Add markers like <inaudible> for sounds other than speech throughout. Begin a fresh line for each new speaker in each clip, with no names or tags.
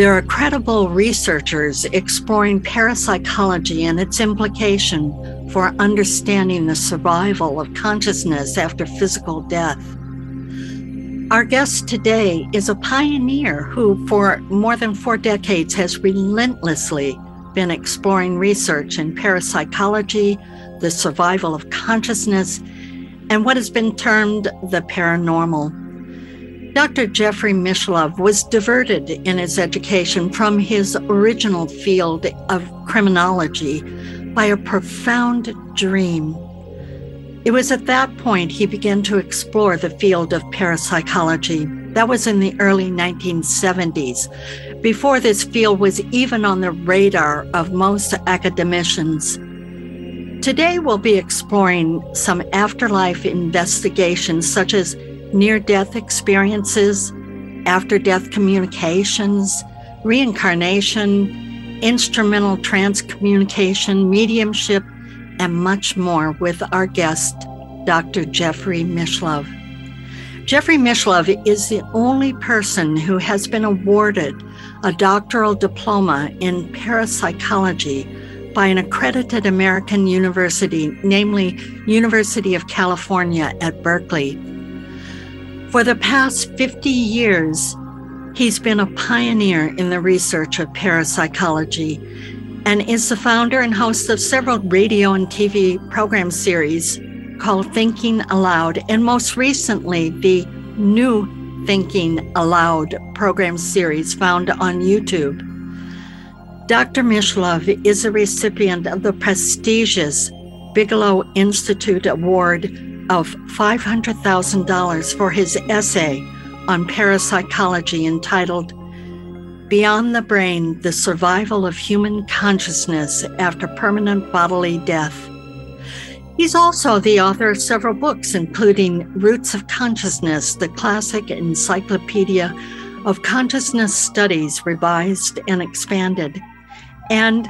There are credible researchers exploring parapsychology and its implication for understanding the survival of consciousness after physical death. Our guest today is a pioneer who, for more than four decades, has relentlessly been exploring research in parapsychology, the survival of consciousness, and what has been termed the paranormal. Dr. Jeffrey Mishlove was diverted in his education from his original field of criminology by a profound dream. It was at that point he began to explore the field of parapsychology. That was in the early 1970s, before this field was even on the radar of most academicians. Today, we'll be exploring some afterlife investigations, such as near death experiences, after death communications, reincarnation, instrumental transcommunication, mediumship, and much more with our guest, Dr. Jeffrey Mishlove. Jeffrey Mishlove is the only person who has been awarded a doctoral diploma in parapsychology by an accredited American university, namely University of California at Berkeley. For the past 50 years, he's been a pioneer in the research of parapsychology and is the founder and host of several radio and TV program series called Thinking Allowed, and most recently, the new Thinking Allowed program series found on YouTube. Dr. Mishlove is a recipient of the prestigious Bigelow Institute Award of $500,000 for his essay on parapsychology entitled Beyond the Brain The Survival of Human Consciousness After Permanent Bodily Death. He's also the author of several books, including Roots of Consciousness, the classic encyclopedia of consciousness studies, revised and expanded, and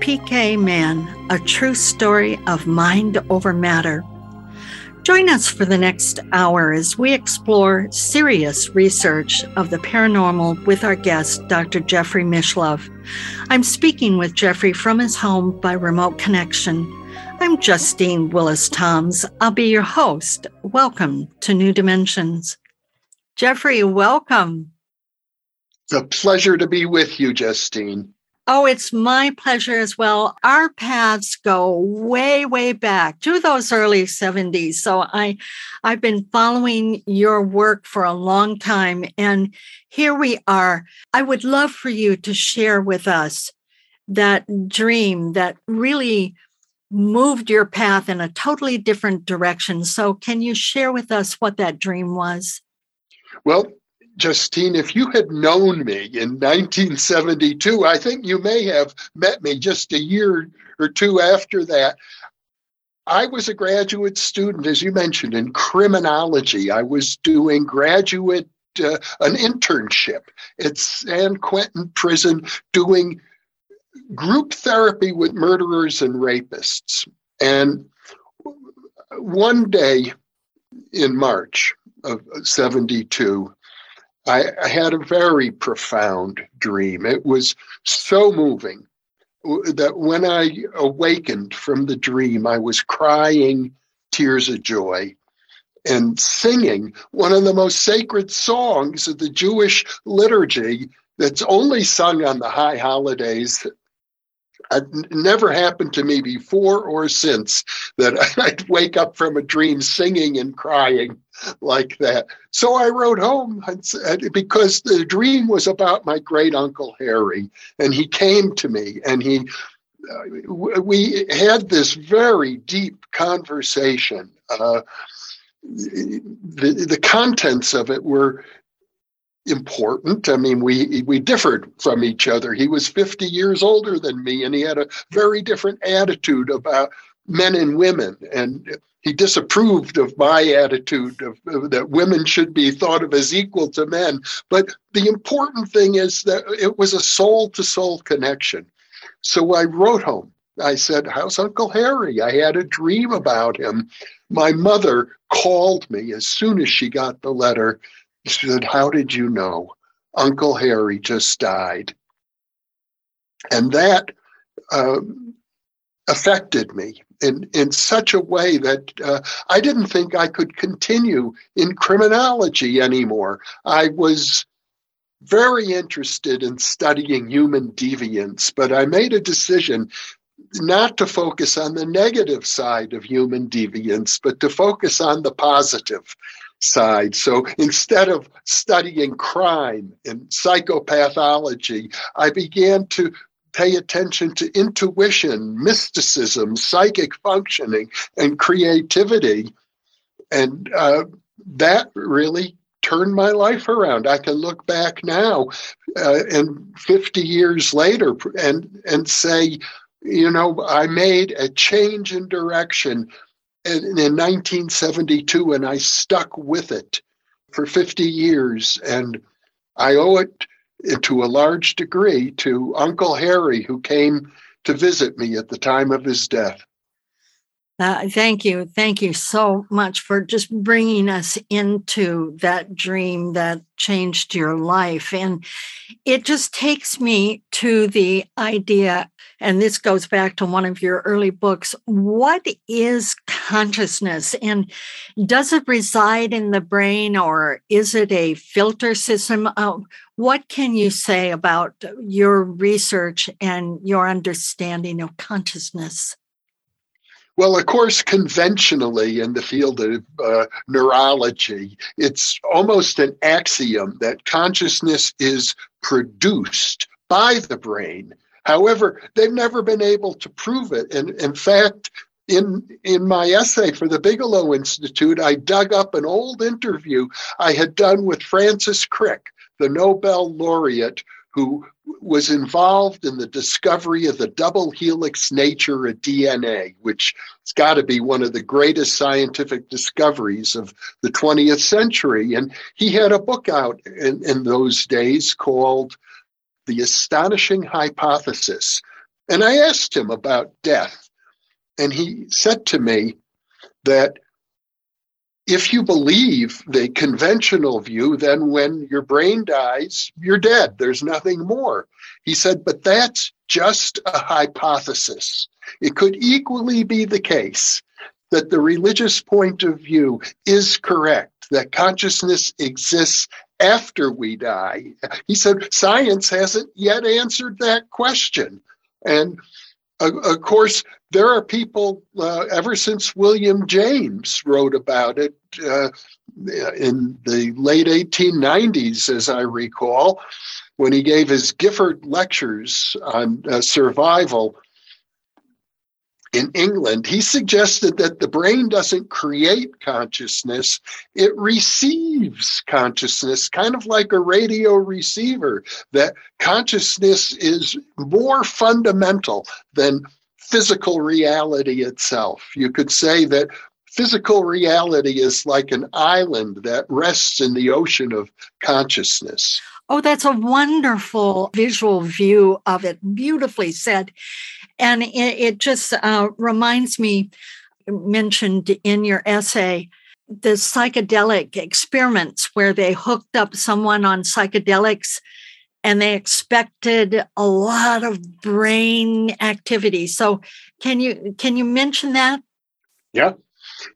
PK Man, a true story of mind over matter. Join us for the next hour as we explore serious research of the paranormal with our guest, Dr. Jeffrey Mishlove. I'm speaking with Jeffrey from his home by remote connection. I'm Justine Willis Toms. I'll be your host. Welcome to New Dimensions. Jeffrey, welcome.
It's a pleasure to be with you, Justine.
Oh, it's my pleasure as well. Our paths go way, way back to those early 70s. So I I've been following your work for a long time. And here we are. I would love for you to share with us that dream that really moved your path in a totally different direction. So can you share with us what that dream was?
Well, Justine, if you had known me in 1972, I think you may have met me just a year or two after that. I was a graduate student, as you mentioned, in criminology. I was doing graduate, uh, an internship at San Quentin Prison doing group therapy with murderers and rapists. And one day in March of 72, I, I had a very profound dream. It was so moving that when I awakened from the dream, I was crying tears of joy and singing one of the most sacred songs of the Jewish liturgy that's only sung on the high holidays. It never happened to me before or since that <laughs> I'd wake up from a dream singing and crying <laughs> like that. So I wrote home because the dream was about my great uncle Harry, and he came to me and he uh, we had this very deep conversation. Uh, the, the contents of it were important. I mean, we we differed from each other. He was 50 years older than me, and he had a very different attitude about men and women. And he disapproved of my attitude of, of, that women should be thought of as equal to men. But the important thing is that it was a soul to soul connection. So I wrote home. I said, How's Uncle Harry? I had a dream about him. My mother called me as soon as she got the letter. She said, How did you know? Uncle Harry just died. And that uh, affected me in, in such a way that uh, I didn't think I could continue in criminology anymore. I was very interested in studying human deviance, but I made a decision not to focus on the negative side of human deviance, but to focus on the positive side. So instead of studying crime and psychopathology, I began to pay attention to intuition, mysticism, psychic functioning, and creativity. And uh, that really turned my life around. I can look back now uh, and 50 years later and, and say, you know, I made a change in direction in, in 1972 and I stuck with it for 50 years. And I owe it to a large degree to Uncle Harry, who came to visit me at the time of his death.
Uh, thank you. Thank you so much for just bringing us into that dream that changed your life. And it just takes me to the idea, and this goes back to one of your early books what is consciousness? And does it reside in the brain or is it a filter system? Uh, what can you say about your research and your understanding of consciousness?
Well, of course, conventionally in the field of uh, neurology, it's almost an axiom that consciousness is produced by the brain. However, they've never been able to prove it. And in fact, in in my essay for the Bigelow Institute, I dug up an old interview I had done with Francis Crick, the Nobel laureate who was involved in the discovery of the double helix nature of DNA, which has got to be one of the greatest scientific discoveries of the 20th century. And he had a book out in, in those days called The Astonishing Hypothesis. And I asked him about death. And he said to me that if you believe the conventional view, then when your brain dies, you're dead. There's nothing more. He said, but that's just a hypothesis. It could equally be the case that the religious point of view is correct, that consciousness exists after we die. He said, science hasn't yet answered that question. And of course, there are people uh, ever since William James wrote about it uh, in the late 1890s, as I recall, when he gave his Gifford lectures on uh, survival in England, he suggested that the brain doesn't create consciousness, it receives consciousness, kind of like a radio receiver, that consciousness is more fundamental than physical reality itself. You could say that physical reality is like an island that rests in the ocean of consciousness.
Oh, that's a wonderful visual view of it. Beautifully said. And it, it just uh, reminds me, mentioned in your essay, the psychedelic experiments where they hooked up someone on psychedelics and they expected a lot of brain activity. So can you can you mention that?
Yeah.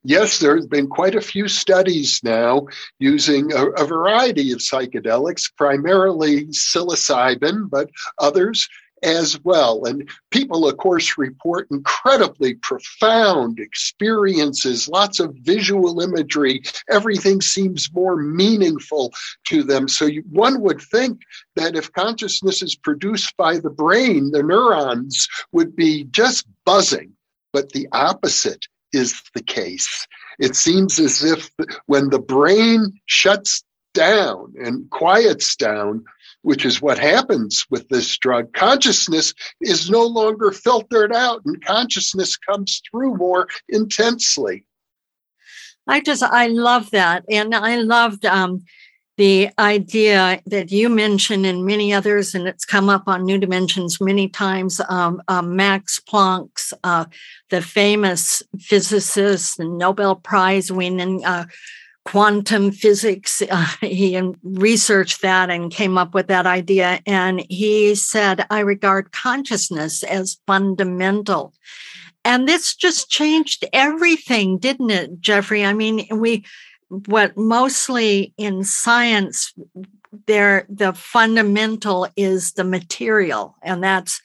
Yes, there have been quite a few studies now using a, a, variety of psychedelics, primarily psilocybin, but others as well. And people, of course, report incredibly profound experiences, lots of visual imagery. Everything seems more meaningful to them. So you, one would think that if consciousness is produced by the brain, the neurons would be just buzzing. But the opposite is the case. It seems as if when the brain shuts down and quiets down, which is what happens with this drug, consciousness is no longer filtered out and consciousness comes through more intensely.
I just, I love that. And I loved um, the idea that you mentioned and many others, and it's come up on New Dimensions many times. Um, uh, Max Planck's, uh, the famous physicist and Nobel Prize winning uh, quantum physics. <laughs> Uh, he researched that and came up with that idea. And he said, I regard consciousness as fundamental. And this just changed everything, didn't it, Jeffrey? I mean, we, what mostly in science, there, the fundamental is the material. And that's,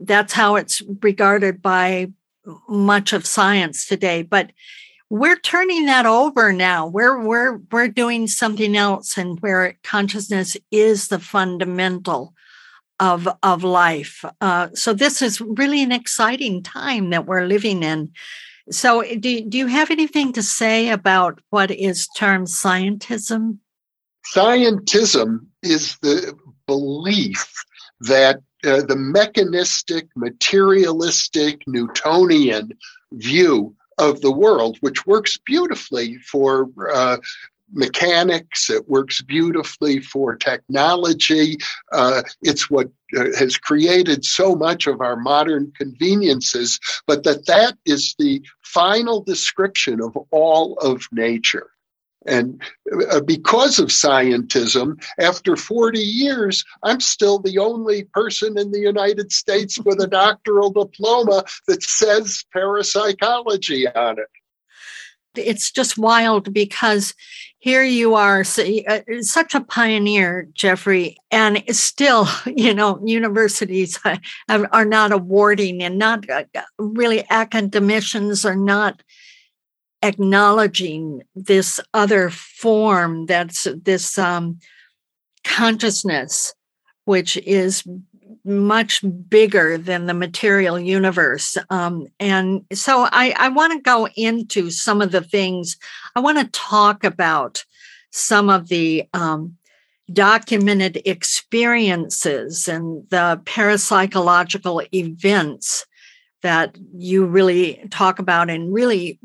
that's how it's regarded by much of science today. But we're turning that over now. We're we're we're doing something else, and where consciousness is the fundamental of of life. Uh, so this is really an exciting time that we're living in. So, do do you have anything to say about what is termed scientism?
Scientism is the belief that uh, the mechanistic, materialistic, Newtonian view of the world, which works beautifully for uh, mechanics. It works beautifully for technology. Uh, it's what uh, has created so much of our modern conveniences, but that that is the final description of all of nature. And uh, because of scientism, after 40 years, I'm still the only person in the United States with a <laughs> doctoral diploma that says parapsychology on it.
It's just wild because here you are, uh, such a pioneer, Jeffrey, and still, <laughs> you know, universities <laughs> are not awarding and not uh, really academicians are not acknowledging this other form that's this um, consciousness, which is much bigger than the material universe. Um, and so I, I want to go into some of the things. I want to talk about some of the um, documented experiences and the parapsychological events that you really talk about and really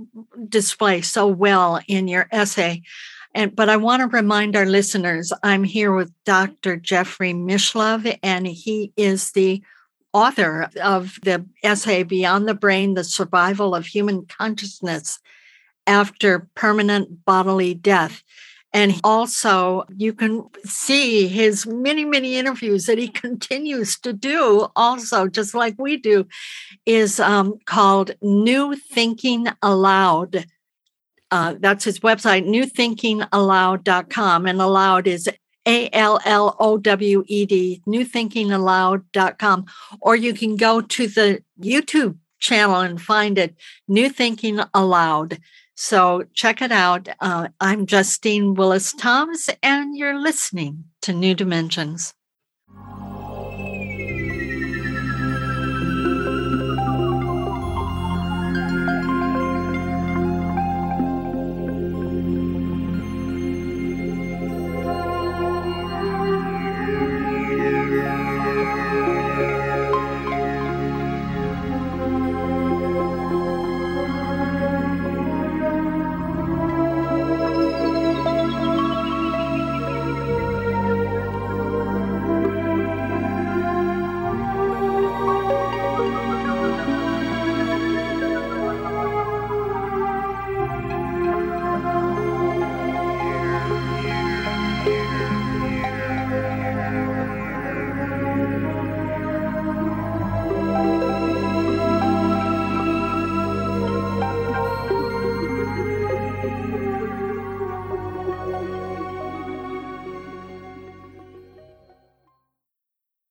display so well in your essay. And but I want to remind our listeners, I'm here with Dr. Jeffrey Mishlove, and he is the author of the essay Beyond the Brain: The Survival of Human Consciousness After Permanent Bodily Death. And also, you can see his many, many interviews that he <laughs> continues to do, also, just like we do, is um, called New Thinking Allowed. Uh, that's his website, newthinkingallowed.com. And allowed is A L L O W E D, newthinkingallowed.com. Or you can go to the YouTube channel and find it, New Thinking Allowed. So check it out. Uh, I'm Justine Willis Toms, and you're listening to New Dimensions.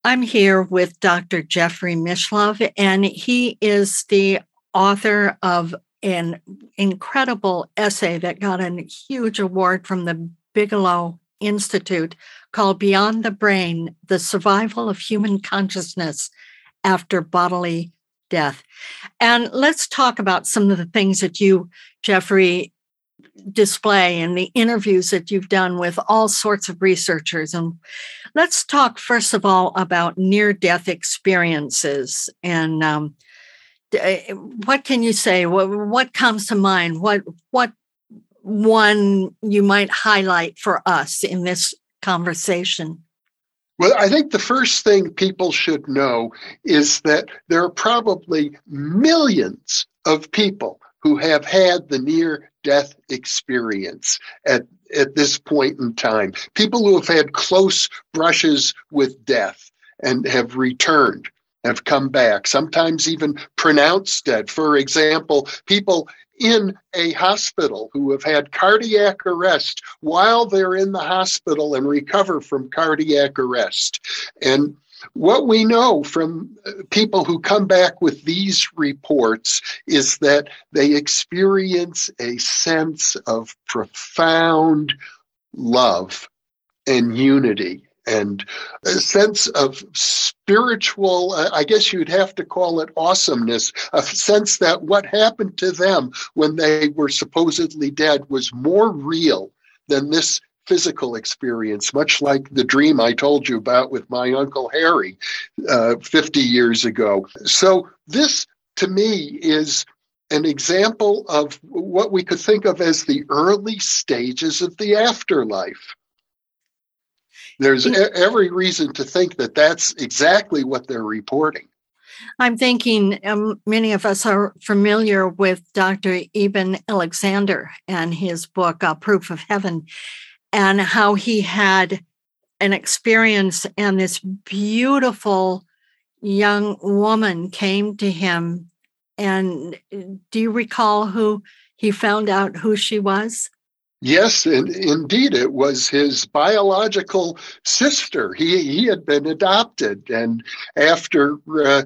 I'm here with Dr. Jeffrey Mishlove, and he is the author of an incredible essay that got a huge award from the Bigelow Institute called Beyond the Brain The Survival of Human Consciousness After Bodily Death. And let's talk about some of the things that you, Jeffrey, display and the interviews that you've done with all sorts of researchers. And let's talk, first of all, about near death experiences. And um, eh, what can you say? What, what comes to mind? What, what one you might highlight for us in this conversation?
Well, I think the first thing people should know is that there are probably millions of people who have had the near death experience at, at this point in time. People who have had close brushes with death and have returned, have come back, sometimes even pronounced dead. For example, people in a hospital who have had cardiac arrest while they're in the hospital and recover from cardiac arrest. And what we know from uh, people who come back with these reports is that they experience a sense of profound love and unity and a sense of spiritual, uh, I guess you'd have to call it awesomeness, a sense that what happened to them when they were supposedly dead was more real than this physical experience, much like the dream I told you about with my Uncle Harry uh, 50 years ago. So, this to me is an example of what we could think of as the early stages of the afterlife. There's every reason to think that that's exactly what they're reporting.
I'm thinking um, many of us are familiar with Dr. Eben Alexander and his book, uh, Proof of Heaven and how he had an experience and this beautiful young woman came to him. And do you recall who he found out who she was?
Yes indeed it was his biological sister. He he had been adopted and after uh,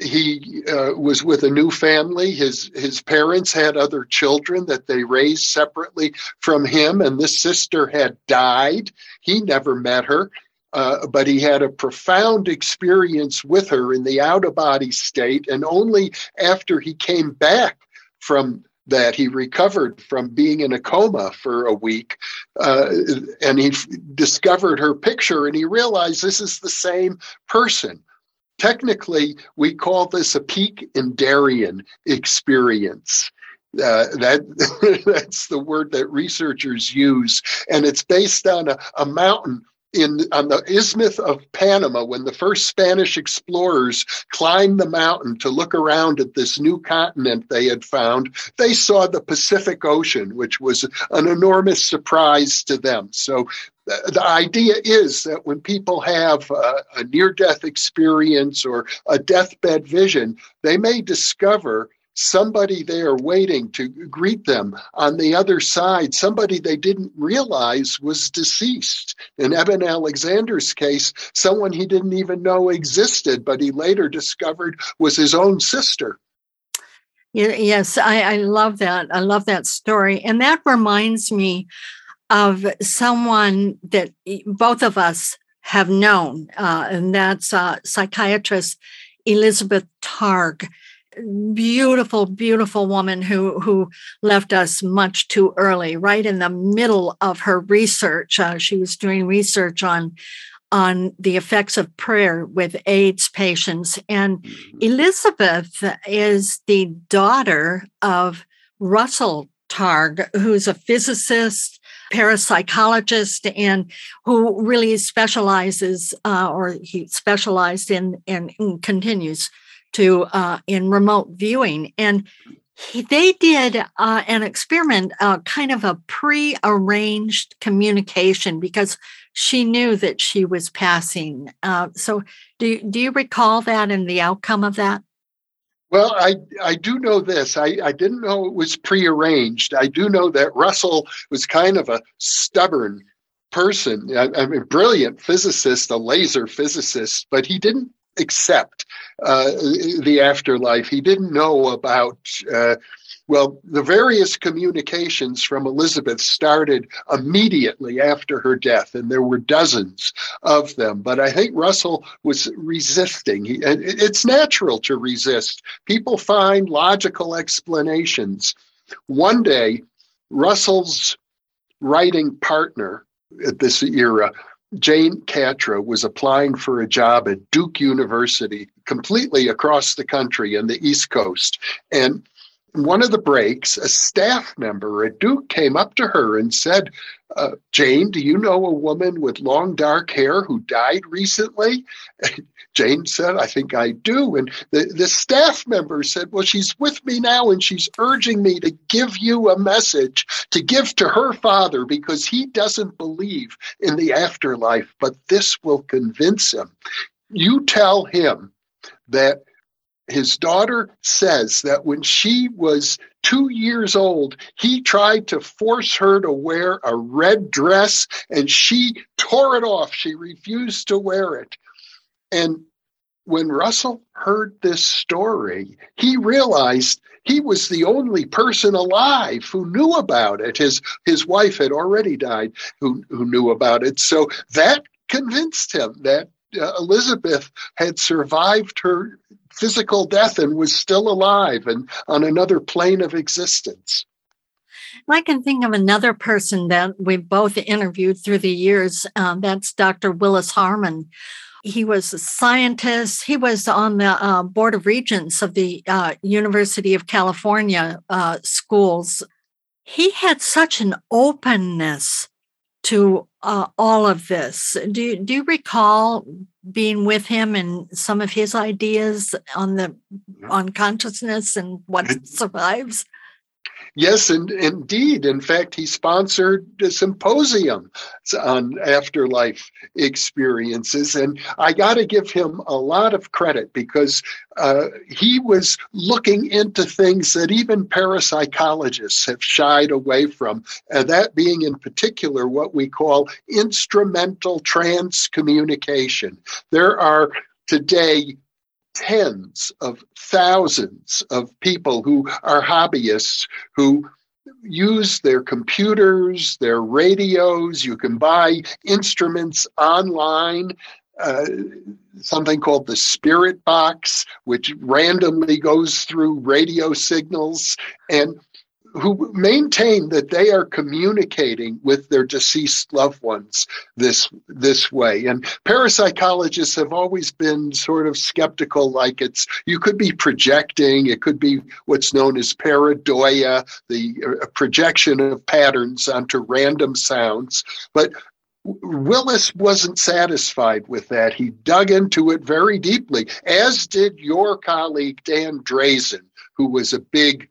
he uh, was with a new family. His his parents had other children that they raised separately from him, and this sister had died. He never met her, uh, but he had a profound experience with her in the out of body state. And only after he came back from that he recovered from being in a coma for a week uh, and he f- discovered her picture and he realized this is the same person technically, we call this a peak in Darien experience. Uh, that <laughs> that's the word that researchers use, and it's based on a, a mountain in on the Isthmus of Panama when the first Spanish explorers climbed the mountain to look around at this new continent they had found, they saw the Pacific Ocean, which was an enormous surprise to them. So uh, the idea is that when people have a, a near death experience or a deathbed vision, they may discover somebody there waiting to greet them on the other side, somebody they didn't realize was deceased. In Eben Alexander's case, someone he didn't even know existed, but he later discovered was his own sister.
Yes, I, I love that. I love that story. And that reminds me of someone that both of us have known, uh, and that's uh, psychiatrist Elizabeth Targ. Beautiful, beautiful woman who who left us much too early, right in the middle of her research. Uh, she was doing research on on the effects of prayer with AIDS patients, and mm-hmm. Elizabeth is the daughter of Russell Targ, who's a physicist parapsychologist and who really specializes uh, or he specialized in and, continues to uh, in remote viewing and he, they did uh, an experiment uh, kind of a pre-arranged communication because she knew that she was passing uh, so do, do you recall that and the outcome of that
well, I, I do know this. I, I didn't know it was prearranged. I do know that Russell was kind of a stubborn person, I, I mean, brilliant physicist, a laser physicist, but he didn't accept uh, the afterlife. He didn't know about. Uh, well, the various communications from Elizabeth started immediately after her death, and there were dozens of them. But I think Russell was resisting. He, and it's natural to resist. People find logical explanations. One day, Russell's writing partner at this era, Jane Katra, was applying for a job at Duke University, completely across the country and the East Coast. And one of the breaks, a staff member at Duke came up to her and said, uh, Jane, do you know a woman with long dark hair who died recently? <laughs> Jane said, I think I do. And the, the staff member said, Well, she's with me now and she's urging me to give you a message to give to her father because he doesn't believe in the afterlife, but this will convince him. You tell him that his daughter says that when she was two years old, he tried to force her to wear a red dress and she tore it off. She refused to wear it. And when Russell heard this story, he realized he was the only person alive who knew about it. His, his wife had already died who, who knew about it. So that convinced him that uh, Elizabeth had survived her physical death and was still alive and on another plane of existence.
I can think of another person that we've both interviewed through the years. Um, that's Dr. Willis Harman. He was a scientist. He was on the uh, Board of Regents of the uh, University of California uh, schools. He had such an openness to uh, all of this. Do you, do you recall being with him and some of his ideas on the on consciousness and what survives?
Yes, and indeed. In fact, he sponsored a symposium on afterlife experiences. And I got to give him a lot of credit because uh, he was looking into things that even parapsychologists have shied away from, and that being in particular what we call instrumental transcommunication. There are today tens of thousands of people who are hobbyists who use their computers, their radios. You can buy instruments online. Uh, something called the spirit box, which randomly goes through radio signals. And who maintain that they are communicating with their deceased loved ones this this way and parapsychologists have always been sort of skeptical like it's you could be projecting it could be what's known as pareidolia the uh, projection of patterns onto random sounds but Willis wasn't satisfied with that. He dug into it very deeply, as did your colleague Dan Drasin, who was a big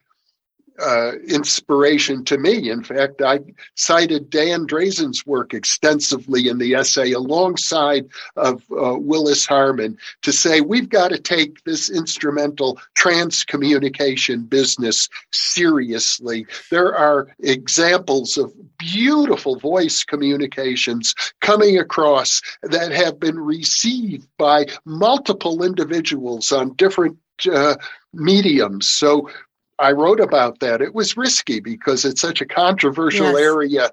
uh, inspiration to me. In fact, I cited Dan Drasin's work extensively in the essay alongside of uh, Willis Harman to say we've got to take this instrumental transcommunication business seriously. There are examples of beautiful voice communications coming across that have been received by multiple individuals on different uh, mediums. So I wrote about that. It was risky because it's such a controversial yes. area.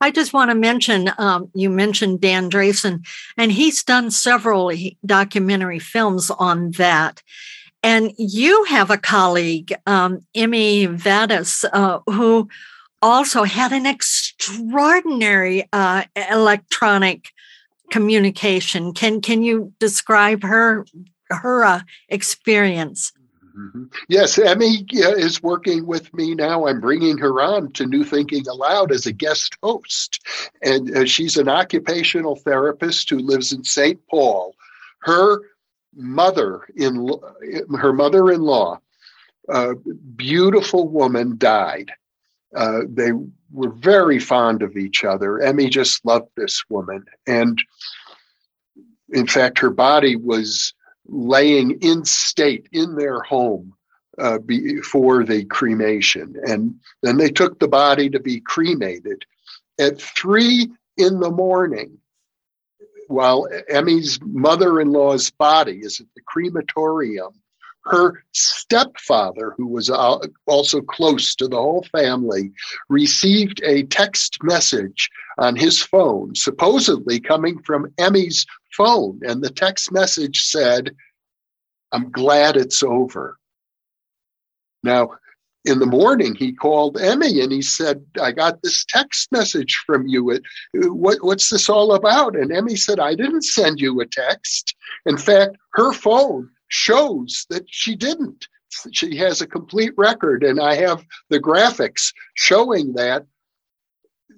I just want to mention um, you mentioned Dan Drasin, and he's done several documentary films on that. And you have a colleague, um, Emmy Vadnais, uh, who also had an extraordinary uh, electronic communication. Can can you describe her her uh, experience?
Mm-hmm. Yes, Emmy uh, is working with me now. I'm bringing her on to New Thinking Allowed as a guest host. And uh, she's an occupational therapist who lives in St. Paul. Her mother in her mother-in-law, a beautiful woman, died. Uh, they were very fond of each other. Emmy just loved this woman, and in fact, her body was laying in state in their home uh, before the cremation. And then they took the body to be cremated. At three in the morning, while Emmy's mother in law's body is at the crematorium, her stepfather, who was also close to the whole family, received a text message on his phone, supposedly coming from Emmy's phone. And the text message said, I'm glad it's over. Now, in the morning, he called Emmy and he said, I got this text message from you. What, what's this all about? And Emmy said, I didn't send you a text. In fact, her phone shows that she didn't. She has a complete record, and I have the graphics showing that.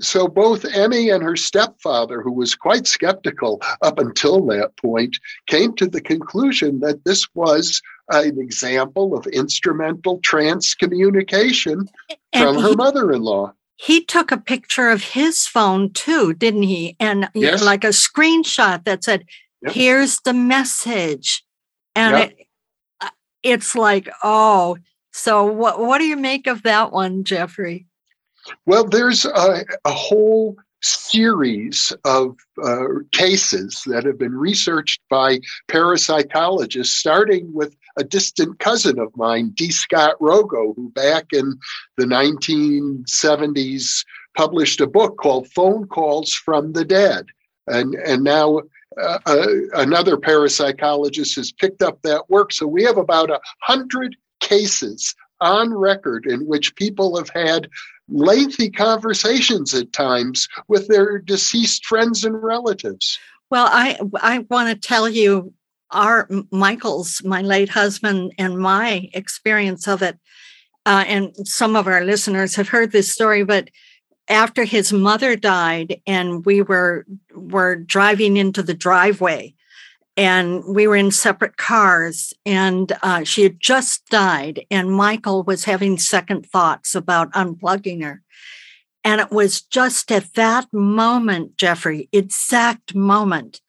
So both Emmy and her stepfather, who was quite skeptical up until that point, came to the conclusion that this was an example of instrumental transcommunication from her mother-in-law.
He took a picture of his phone too, didn't he? And yes. like a screenshot that said, yep. "Here's the message," and yep. it, uh, it's like, oh. So what what do you make of that one, Jeffrey?
Well, there's a, a whole series of uh, cases that have been researched by parapsychologists, starting with a distant cousin of mine, D. Scott Rogo, who back in the 1970s published a book called Phone Calls from the Dead. And, and now uh, uh, another parapsychologist has picked up that work. So we have about a hundred cases on record in which people have had lengthy conversations at times with their deceased friends and relatives.
Well, I I want to tell you our Michael's, my late husband, and my experience of it. Uh, and some of our listeners have heard this story, but after his mother died, and we were were driving into the driveway, and we were in separate cars and uh, she had just died and michael was having second thoughts about unplugging her. And it was just at that moment jeffrey exact moment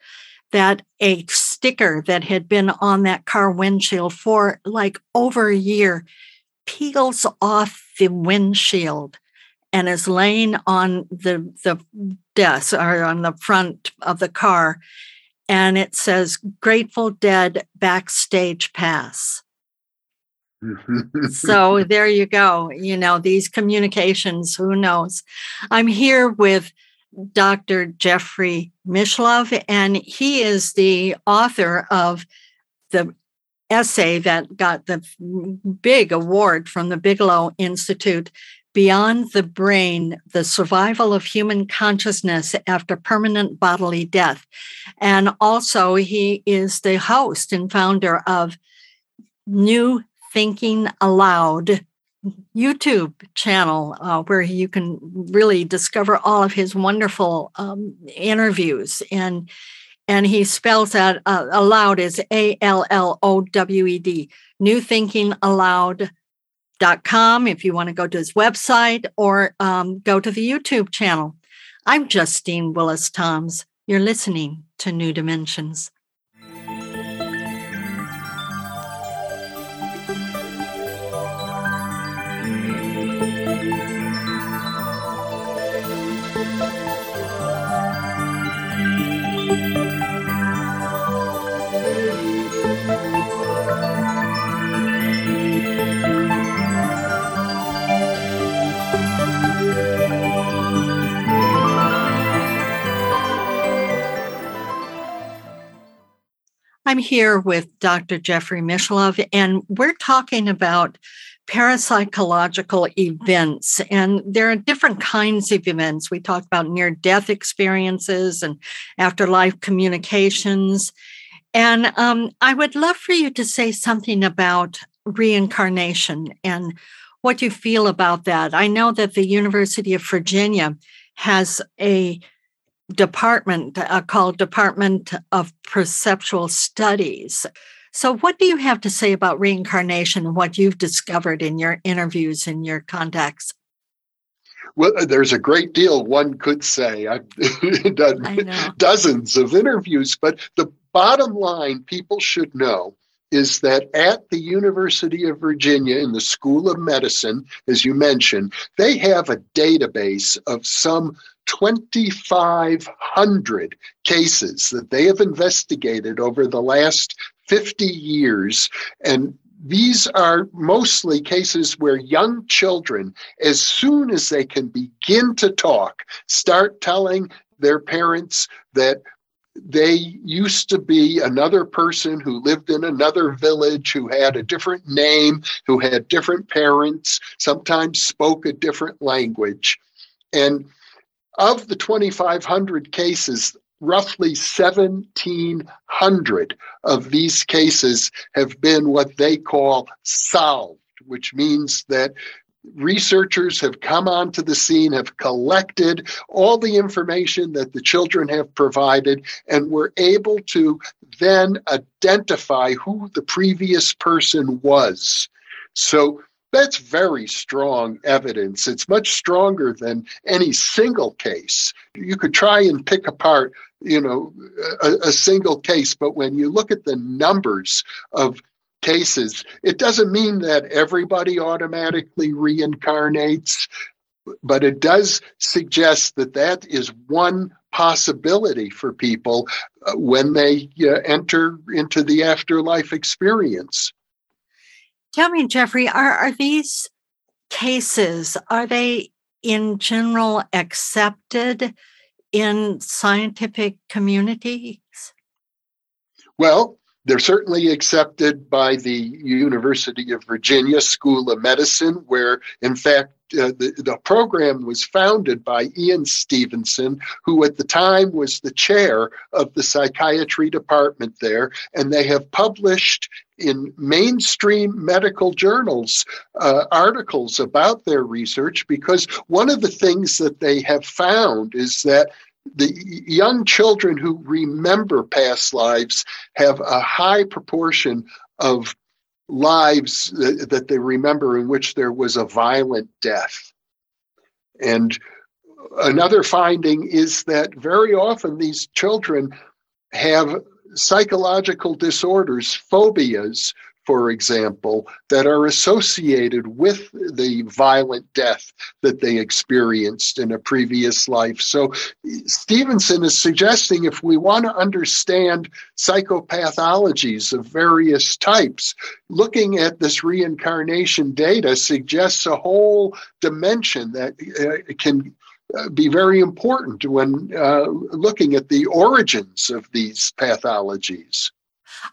that a sticker that had been on that car windshield for like over a year peels off the windshield and is laying on the the desk or on the front of the car and it says Grateful Dead backstage pass. <laughs> so there you go. You know, these communications, who knows? I'm here with Dr. Jeffrey Mishlove, and he is the author of the essay that got the big award from the Bigelow Institute Beyond the Brain The Survival of Human Consciousness After Permanent Bodily Death. And also, he is the host and founder of New Thinking Allowed YouTube channel uh, where you can really discover all of his wonderful um, interviews and and he spells that uh, allowed as A L L O W E D. New Thinking Allowed com if you want to go to his website or um, go to the YouTube channel. I'm Justine Willis Toms. You're listening to New Dimensions. I'm here with Dr. Jeffrey Mishlove, and we're talking about parapsychological events. And there are different kinds of events. We talked about near death experiences and afterlife communications. And um, I would love for you to say something about reincarnation and what you feel about that. I know that the University of Virginia has a department uh, called Department of Perceptual Studies. So, what do you have to say about reincarnation and what you've discovered in your interviews and your contacts?
Well, uh, there's a great deal one could say. I've <laughs> done dozens of interviews, but the bottom line people should know is that at the University of Virginia in the School of Medicine, as you mentioned, they have a database of some 2,500 cases that they have investigated over the last 50 years. And these are mostly cases where young children, as soon as they can begin to talk, start telling their parents that they used to be another person who lived in another village, who had a different name, who had different parents, sometimes spoke a different language. And of the 2,500 cases, roughly 1,700 of these cases have been what they call solved, which means that researchers have come onto the scene, have collected all the information that the children have provided, and were able to then identify who the previous person was. So that's very strong evidence. It's much stronger than any single case. You could try and pick apart, you know, a, a single case, but when you look at the numbers of cases, it doesn't mean that everybody automatically reincarnates, but it does suggest that that is one possibility for people uh, when they uh, enter into the afterlife experience.
Tell me, Jeffrey, are, are these cases, are they in general accepted in scientific communities?
Well, they're certainly accepted by the University of Virginia School of Medicine, where, in fact, uh, the, the program was founded by Ian Stevenson, who at the time was the chair of the psychiatry department there. And they have published in mainstream medical journals uh, articles about their research because one of the things that they have found is that the young children who remember past lives have a high proportion of lives that, that they remember in which there was a violent death. And another finding is that very often these children have psychological disorders, phobias, for example, that are associated with the violent death that they experienced in a previous life. So, Stevenson is suggesting if we want to understand psychopathologies of various types, looking at this reincarnation data suggests a whole dimension that uh, can uh, be very important when uh, looking at the origins of these pathologies.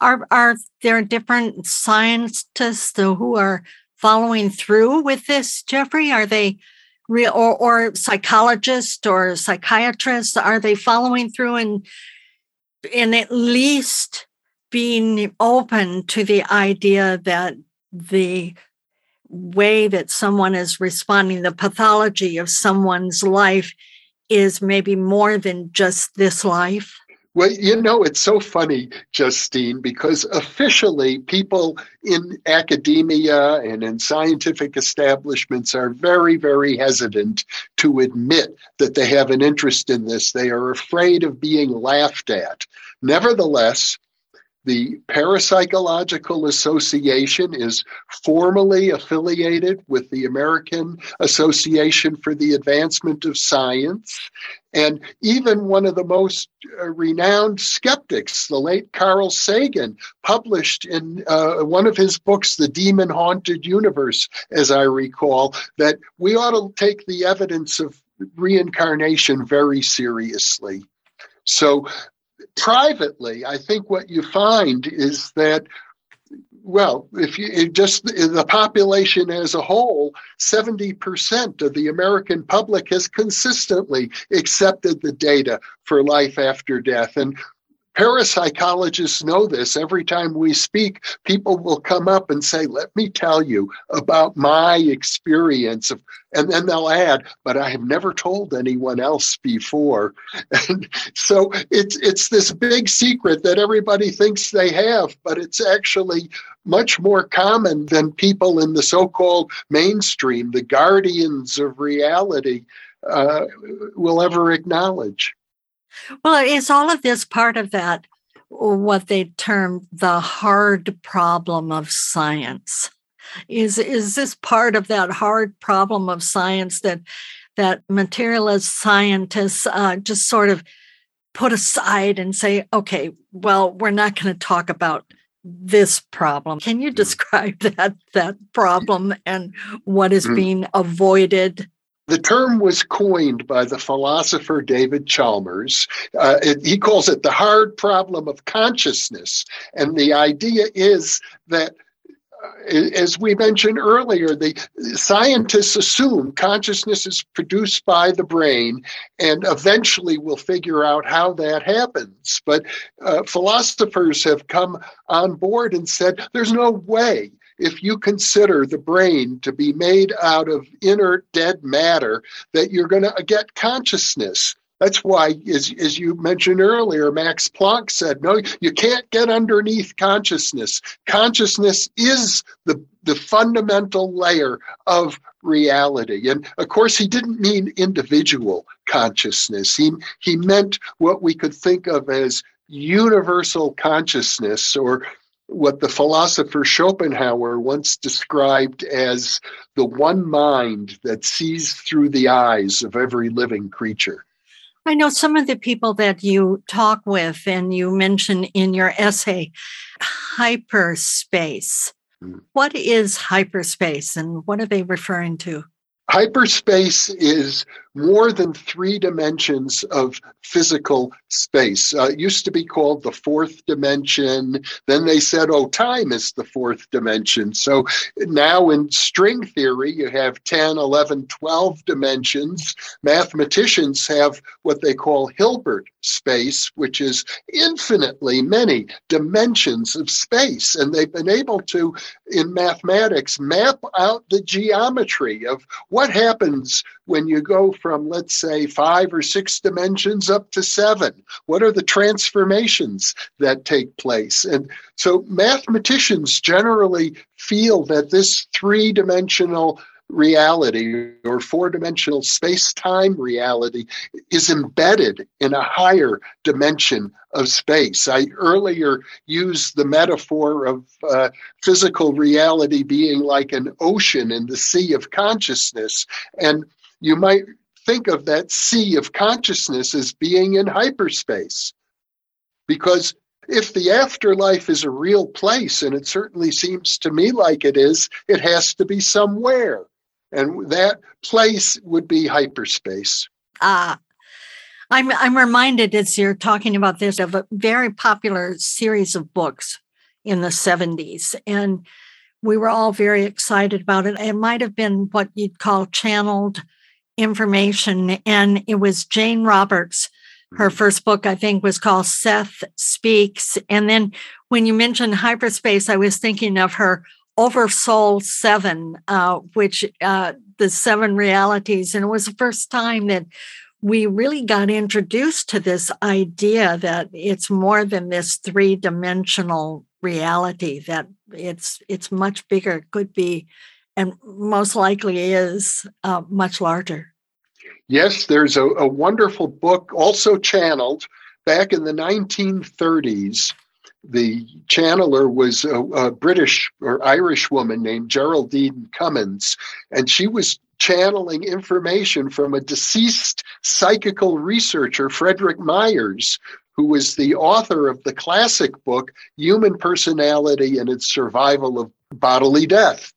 Are are there different scientists who are following through with this, Jeffrey? Are they real or, or psychologists or psychiatrists? Are they following through and in at least being open to the idea that the way that someone is responding, the pathology of someone's life is maybe more than just this life?
Well, you know, it's so funny, Justine, because officially people in academia and in scientific establishments are very, very hesitant to admit that they have an interest in this. They are afraid of being laughed at. Nevertheless, the Parapsychological Association is formally affiliated with the American Association for the Advancement of Science. And even one of the most uh, renowned skeptics, the late Carl Sagan, published in uh, one of his books, The Demon Haunted Universe, as I recall, that we ought to take the evidence of reincarnation very seriously. So privately, I think what you find is that well, if you just the population as a whole, 70% of the American public has consistently accepted the data for life after death. And Parapsychologists know this. Every time we speak, people will come up and say, Let me tell you about my experience of, and then they'll add, but I have never told anyone else before. <laughs> And so it's it's this big secret that everybody thinks they have, but it's actually much more common than people in the so-called mainstream, the guardians of reality, uh, will ever acknowledge.
Well, is all of this part of that, what they term the hard problem of science? Is, is this part of that hard problem of science that that materialist scientists uh, just sort of put aside and say, okay, well, we're not going to talk about this problem. Can you mm. describe <laughs> that that problem and what is mm. being avoided?
The term was coined by the philosopher David Chalmers. Uh, it, he calls it the hard problem of consciousness. And the idea is that as we mentioned earlier, the scientists assume consciousness is produced by the brain, and eventually we'll figure out how that happens. But uh, philosophers have come on board and said there's no way. If you consider the brain to be made out of inert dead matter, that you're going to get consciousness. That's why, as, as you mentioned earlier, Max Planck said, no, you can't get underneath consciousness. Consciousness is the, the fundamental layer of reality. And of course, he didn't mean individual consciousness. He, he meant what we could think of as universal consciousness or what the philosopher Schopenhauer once described as the one mind that sees through the eyes of every living creature.
I know some of the people that you talk with, and you mention in your essay, hyperspace. Mm. What is hyperspace and what are they referring to?
Hyperspace is more than three dimensions of physical space. Uh, used to be called the fourth dimension. Then they said, oh, time is the fourth dimension. So now in string theory, you have 10, 11, 12 dimensions. Mathematicians have what they call Hilbert space, which is infinitely many dimensions of space. And they've been able to, in mathematics, map out the geometry of what happens when you go from, let's say, five or six dimensions up to seven? What are the transformations that take place? And so mathematicians generally feel that this three dimensional reality or four dimensional space time reality is embedded in a higher dimension of space. I earlier used the metaphor of uh, physical reality being like an ocean in the sea of consciousness. And you might think of that sea of consciousness as being in hyperspace. Because if the afterlife is a real place, and it certainly seems to me like it is, it has to be somewhere. And that place would be hyperspace.
Ah. I'm, I'm reminded as you're talking about this of a very popular series of books in the 70s. And we were all very excited about it. It might have been what you'd call channeled information. And it was Jane Roberts. Her mm-hmm. first book, I think, was called Seth Speaks. And then when you mentioned hyperspace, I was thinking of her Oversoul Seven, uh, which uh, the seven realities. And it was the first time that we really got introduced to this idea that it's more than this three dimensional reality, that it's it's much bigger, it could be and most likely is uh, much larger.
Yes, there's a, a wonderful book also channeled back in the 1930s. The channeler was a, a British or Irish woman named Geraldine Cummins, and she was channeling information from a deceased psychical researcher, Frederick Myers, who was the author of the classic book, Human Personality and Its Survival of Bodily Death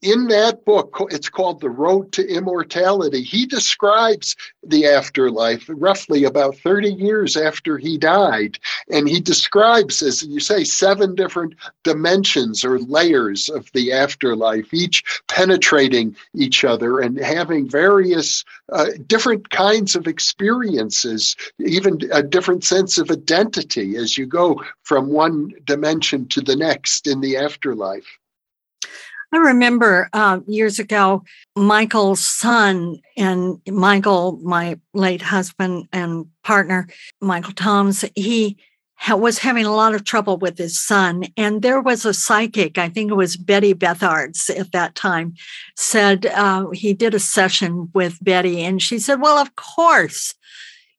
in that book, it's called The Road to Immortality. He describes the afterlife roughly about 30 years after he died. And he describes, as you say, seven different dimensions or layers of the afterlife, each penetrating each other and having various uh, different kinds of experiences, even a different sense of identity as you go from one dimension to the next in the afterlife.
I remember uh, years ago, Michael's son and Michael, my late husband and partner, Michael Toms, he was having a lot of trouble with his son. And there was a psychic, I think it was Betty Bethards at that time, said uh, he did a session with Betty. And she said, Well, of course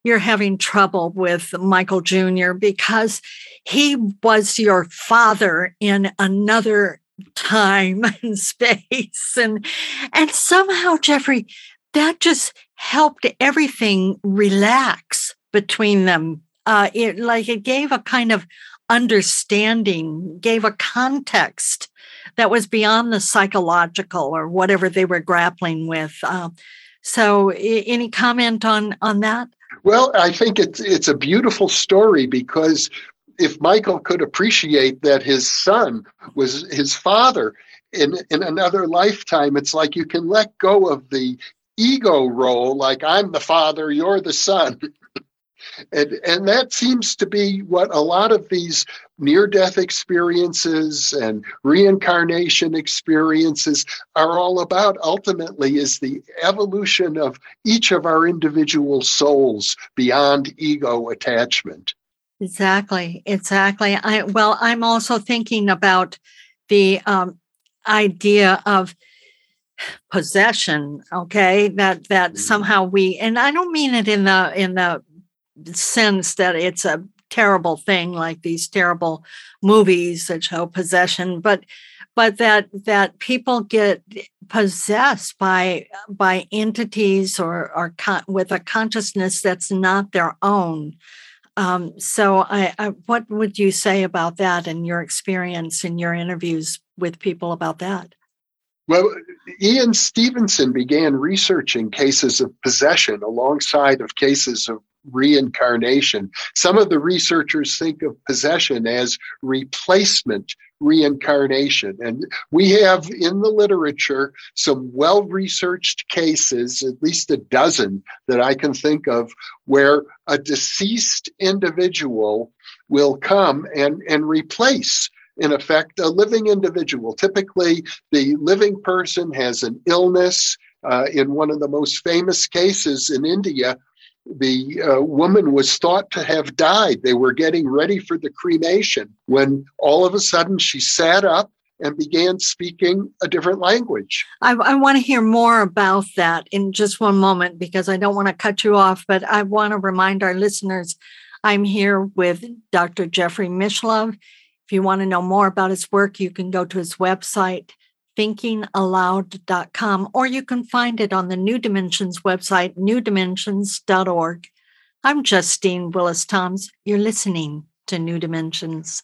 you're having trouble with Michael Jr. because he was your father in another time <laughs> and space and and somehow jeffrey that just helped everything relax between them. Uh, it like it gave a kind of understanding, gave a context that was beyond the psychological or whatever they were grappling with. Uh, so, I- any comment on on that?
Well, I think it's it's a beautiful story because if Michael could appreciate that his son was his father in in another lifetime, it's like you can let go of the ego role, like I'm the father, you're the son. <laughs> and and that seems to be what a lot of these near death experiences and reincarnation experiences are all about ultimately is the evolution of each of our individual souls beyond ego attachment
exactly exactly i well i'm also thinking about the um, idea of possession okay that that mm-hmm. somehow we and i don't mean it in the in the sense that it's a terrible thing like these terrible movies that show possession but but that that people get possessed by by entities or or con- with a consciousness that's not their own um, so I, I, what would you say about that and your experience in your interviews with people about that
well, Ian Stevenson began researching cases of possession alongside of cases of reincarnation. Some of the researchers think of possession as replacement reincarnation. And we have in the literature some well researched cases, at least a dozen that I can think of, where a deceased individual will come and, and replace in effect, a living individual. Typically, the living person has an illness. Uh, in one of the most famous cases in India, the uh, woman was thought to have died. They were getting ready for the cremation when all of a sudden she sat up and began speaking a different language.
I, I want to hear more about that in just one moment because I don't want to cut you off, but I want to remind our listeners I'm here with Dr. Jeffrey Mishlove. If you want to know more about his work, you can go to his website, thinkingallowed.com, or you can find it on the New Dimensions website, newdimensions.org. I'm Justine Willis Toms. You're listening to New Dimensions.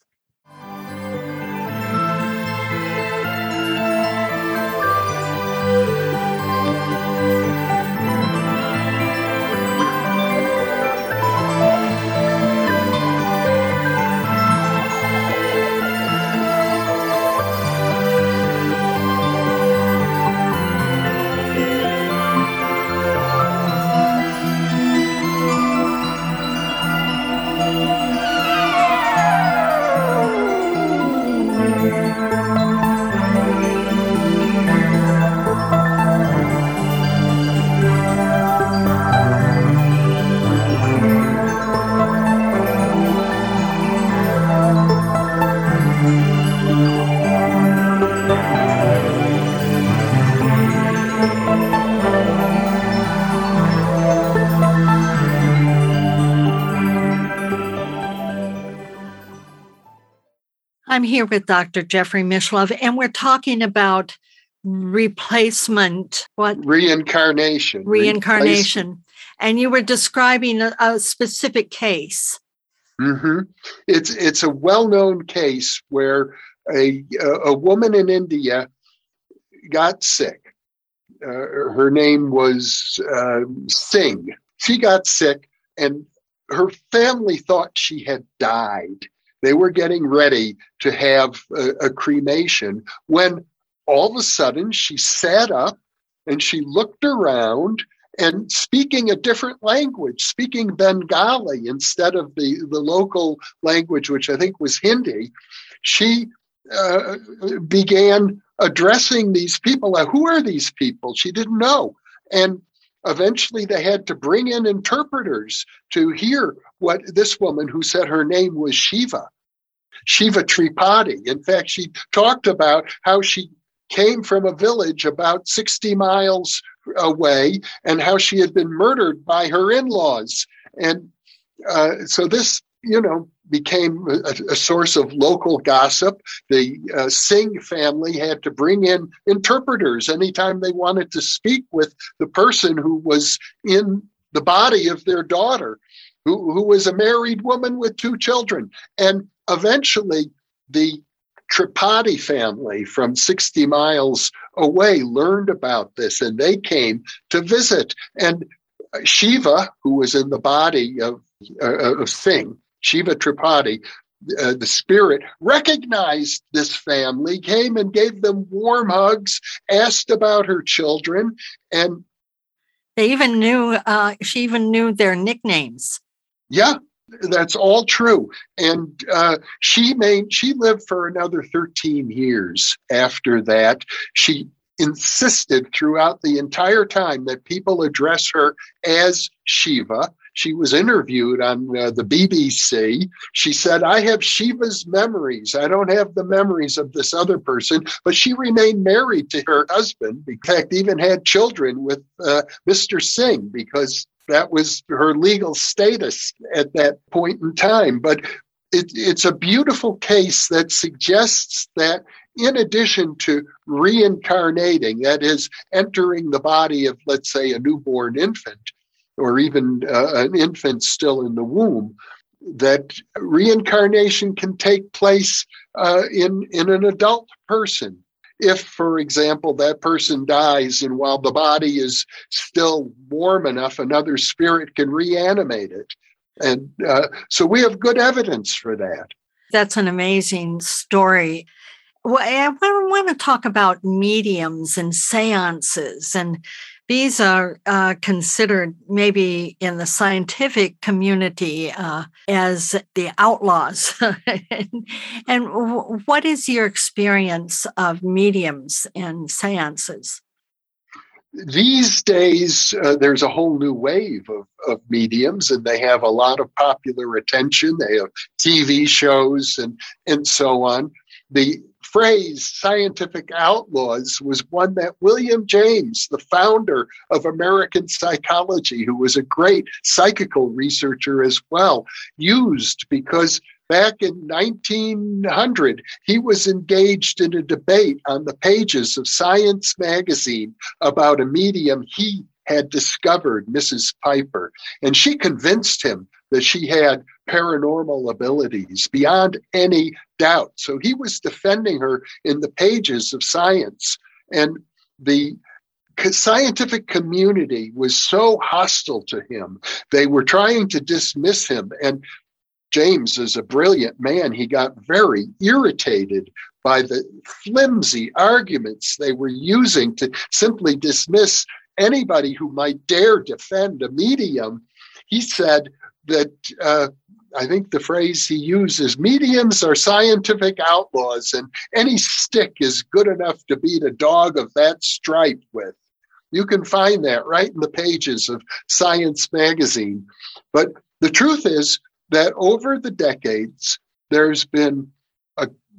Here with Dr. Jeffrey Mishlove, and we're talking about replacement. What?
Reincarnation.
Reincarnation. And you were describing a, a specific case.
Mm-hmm. It's it's a well-known case where a a woman in India got sick. Uh, her name was uh, Singh. She got sick, and her family thought she had died. They were getting ready to have a, a cremation when all of a sudden she sat up and she looked around and speaking a different language, speaking Bengali instead of the, the local language, which I think was Hindi, she uh, began addressing these people. who are these people? She didn't know. And eventually they had to bring in interpreters to hear what this woman who said her name was Shiva, Shiva Tripathi. In fact, she talked about how she came from a village about 60 miles away and how she had been murdered by her in laws. And uh, so this, you know, became a, a, source of local gossip. The uh, Singh family had to bring in interpreters anytime they wanted to speak with the person who was in the body of their daughter, who, who was a married woman with two children. And eventually, the Tripathi family from 60 miles away learned about this and they came to visit. And Shiva, who was in the body of, uh, of Singh, Shiva Tripathi, uh, the spirit recognized this family, came and gave them warm hugs, asked about her children, and
they even knew. Uh, she even knew their nicknames.
Yeah, that's all true. And uh, she made she lived for another 13 years after that. She insisted throughout the entire time that people address her as Shiva. She was interviewed on uh, the BBC. She said, I have Shiva's memories. I don't have the memories of this other person, but she remained married to her husband. In fact, even had children with uh, Mr. Singh because that was her legal status at that point in time. But it, it's a beautiful case that suggests that in addition to reincarnating, that is, entering the body of, let's say, a newborn infant or even uh, an infant still in the womb, that reincarnation can take place uh, in, in an adult person if, for example, that person dies and while the body is still warm enough, another spirit can reanimate it. And uh, so we have good evidence for that.
That's an amazing story. Well, I want to talk about mediums and seances and these are uh, considered maybe in the scientific community uh, as the outlaws. <laughs> and, what is your experience of mediums and seances?
These days, uh, there's a whole new wave of, of mediums, and they have a lot of popular attention. They have TV shows and, and so on. The phrase scientific outlaws was one that William James, the founder of American psychology, who was a great psychical researcher as well, used because back in 1900 he was engaged in a debate on the pages of Science magazine about a medium he had discovered, Mrs. Piper, and she convinced him that she had paranormal abilities beyond any doubt. So he was defending her in the pages of science. And the scientific community was so hostile to him. They were trying to dismiss him. And James is a brilliant man. He got very irritated by the flimsy arguments they were using to simply dismiss anybody who might dare defend a medium. He said that uh, I think the phrase he uses mediums are scientific outlaws, and any stick is good enough to beat a dog of that stripe with. You can find that right in the pages of Science magazine. But the truth is that over the decades, there's been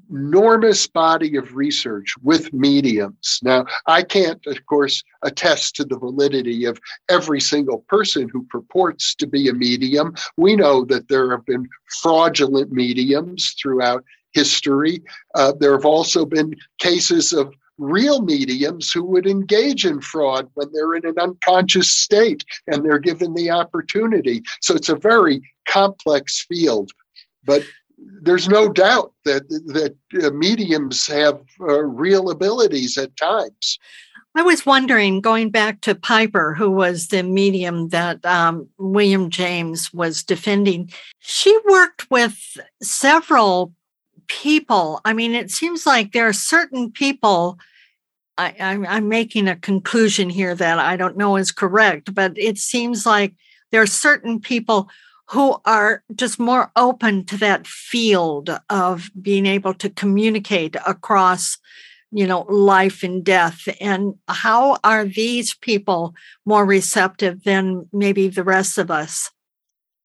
enormous body of research with mediums. Now, I can't, of course, attest to the validity of every single person who purports to be a medium. We know that there have been fraudulent mediums throughout history. Uh, there have also been cases of real mediums who would engage in fraud when they're in an unconscious state and they're given the opportunity. So it's a very complex field. But there's no doubt that that uh, mediums have uh, real abilities at times.
I was wondering, going back to Piper, who was the medium that um, William James was defending, she worked with several people. I mean, it seems like there are certain people. I, am making a conclusion here that I don't know is correct, but it seems like there are certain people who are just more open to that field of being able to communicate across you know life and death? And how are these people more receptive than maybe the rest of us?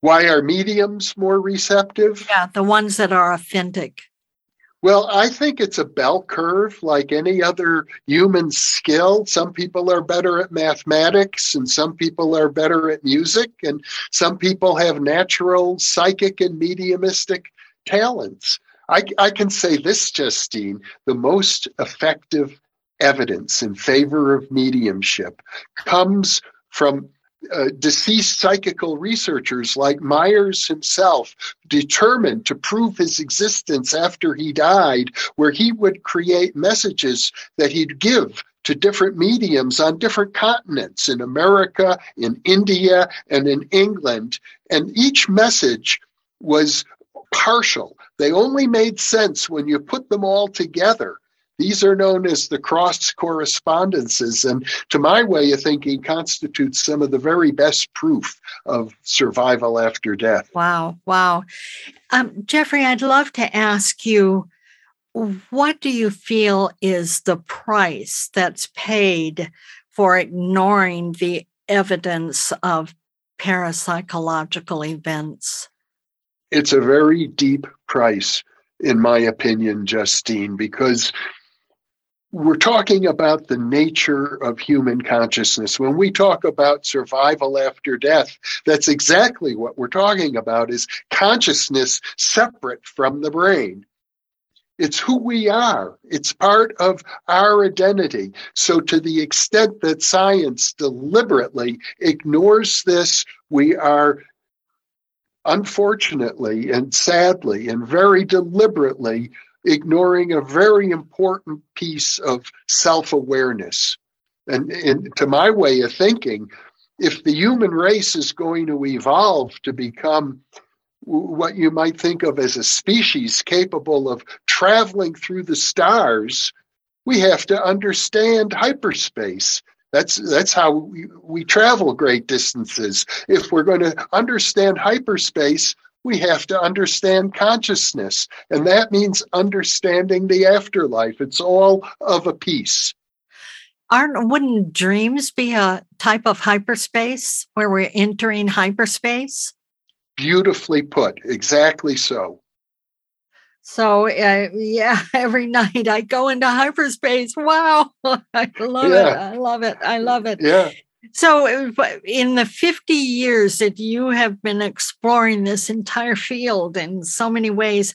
Why are mediums more receptive?
Yeah the ones that are authentic
Well, I think it's a bell curve like any other human skill. Some people are better at mathematics, and some people are better at music, and some people have natural psychic and mediumistic talents. I, I can say this, Justine the most effective evidence in favor of mediumship comes from uh, deceased psychical researchers like Myers himself determined to prove his existence after he died, where he would create messages that he'd give to different mediums on different continents in America, in India, and in England. And each message was partial. They only made sense when you put them all together. These are known as the cross correspondences, and to my way of thinking, constitutes some of the very best proof of survival after death.
Wow, wow. Um, Jeffrey, I'd love to ask you what do you feel is the price that's paid for ignoring the evidence of parapsychological events?
It's a very deep price, in my opinion, Justine, because we're talking about the nature of human consciousness. When we talk about survival after death, that's exactly what we're talking about is consciousness separate from the brain. It's who we are. It's part of our identity. So, to the extent that science deliberately ignores this, we are unfortunately and sadly and very deliberately ignoring a very important piece of self awareness. And, and to my way of thinking, if the human race is going to evolve to become what you might think of as a species capable of traveling through the stars, we have to understand hyperspace. That's that's how we, we travel great distances. If we're going to understand hyperspace, we have to understand consciousness. And that means understanding the afterlife. It's all of a piece.
Aren't wouldn't dreams be a type of hyperspace where we're entering hyperspace?
Beautifully put. Exactly so.
So uh, yeah, <laughs> every night I go into hyperspace. Wow, <laughs> I love yeah. it. I love it. I love it.
Yeah.
So, uh, in the 50 years that you have been exploring this entire field in so many ways,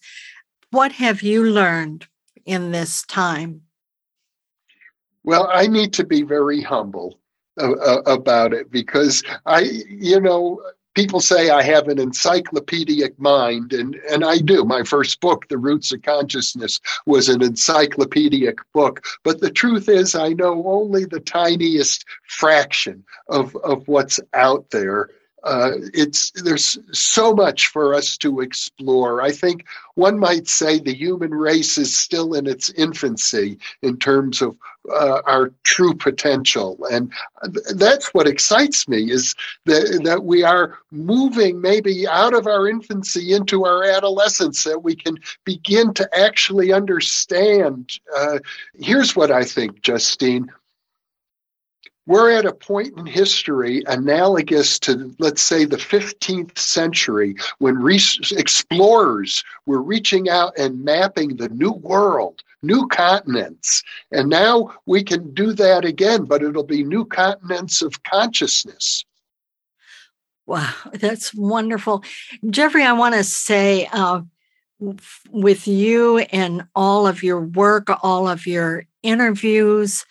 what have you learned in this time?
Well, I need to be very humble uh, uh about it because I, you know, people say I have an encyclopedic mind, and, and I do. My first book, The Roots of Consciousness, was an encyclopedic book. But the truth is, I know only the tiniest fraction of, of what's out there uh, it's there's so much for us to explore. I think one might say the human race is still in its infancy in terms of uh, our true potential, and that's what excites me is that that we are moving maybe out of our infancy into our adolescence, that we can begin to actually understand. Uh, here's what I think, Justine we're at a point in history analogous to, let's say, the 15th century when re- explorers were reaching out and mapping the new world, new continents. And now we can do that again, but it'll be new continents of consciousness.
Wow, that's wonderful. Jeffrey, I want to say, uh, with you and all of your work, all of your interviews,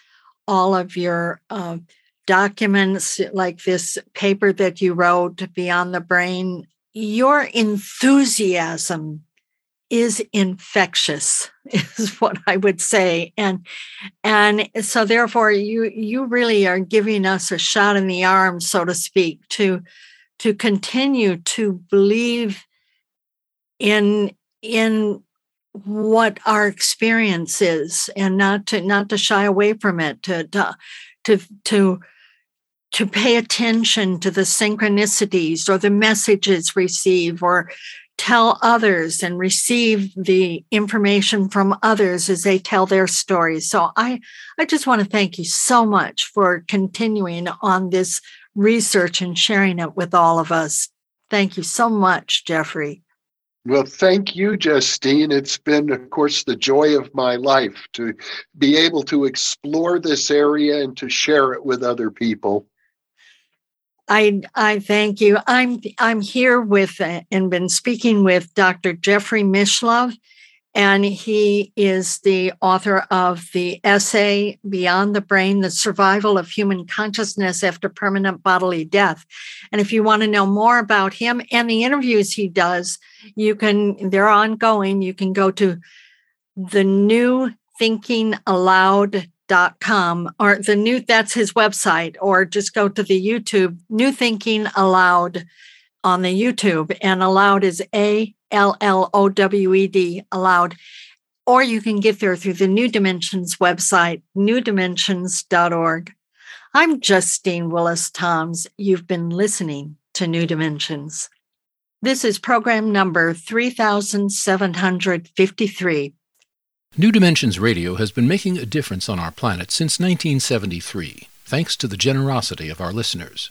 all of your uh, documents, like this paper that you wrote, Beyond the Brain, your enthusiasm is infectious <laughs> is what i would say. And and so therefore you you really are giving us a shot in the arm so to speak to to continue to believe in in what our experience is and not to not to shy away from it to to to to, to pay attention to the synchronicities or the messages received or tell others and receive the information from others as they tell their stories. So i i just want to thank you so much for continuing on this research and sharing it with all of us. Thank you so much jeffrey
Well, thank you, Justine. It's been, of course, the joy of my life to be able to explore this area and to share it with other people.
I I thank you. I'm I'm here with uh, and been speaking with Dr. Jeffrey Mishlove, and he is the author of the essay Beyond the Brain: The Survival of Human Consciousness After Permanent Bodily Death. And if you want to know more about him and the interviews he does, you can they're ongoing. You can go to the new Thinking Allowed dot com or the new that's his website or just go to the youtube new Thinking Allowed on the youtube and allowed is a l l o w e d allowed. or you can get there through the new dimensions website newdimensions.org i'm justine willis toms you've been listening to new dimensions this is program number 3753
New Dimensions Radio has been making a difference on our planet since 1973, thanks to the generosity of our listeners.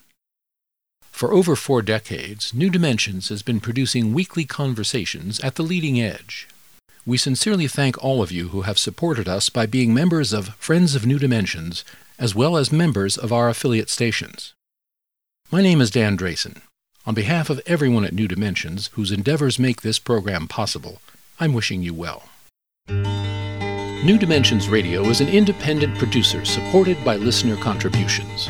For over four decades, New Dimensions has been producing weekly conversations at the leading edge. We sincerely thank all of you who have supported us by being members of Friends of New Dimensions, as well as members of our affiliate stations. My name is Dan Drasin. On behalf of everyone at New Dimensions whose endeavors make this program possible, I'm wishing you well. New Dimensions Radio is an independent producer supported by listener contributions.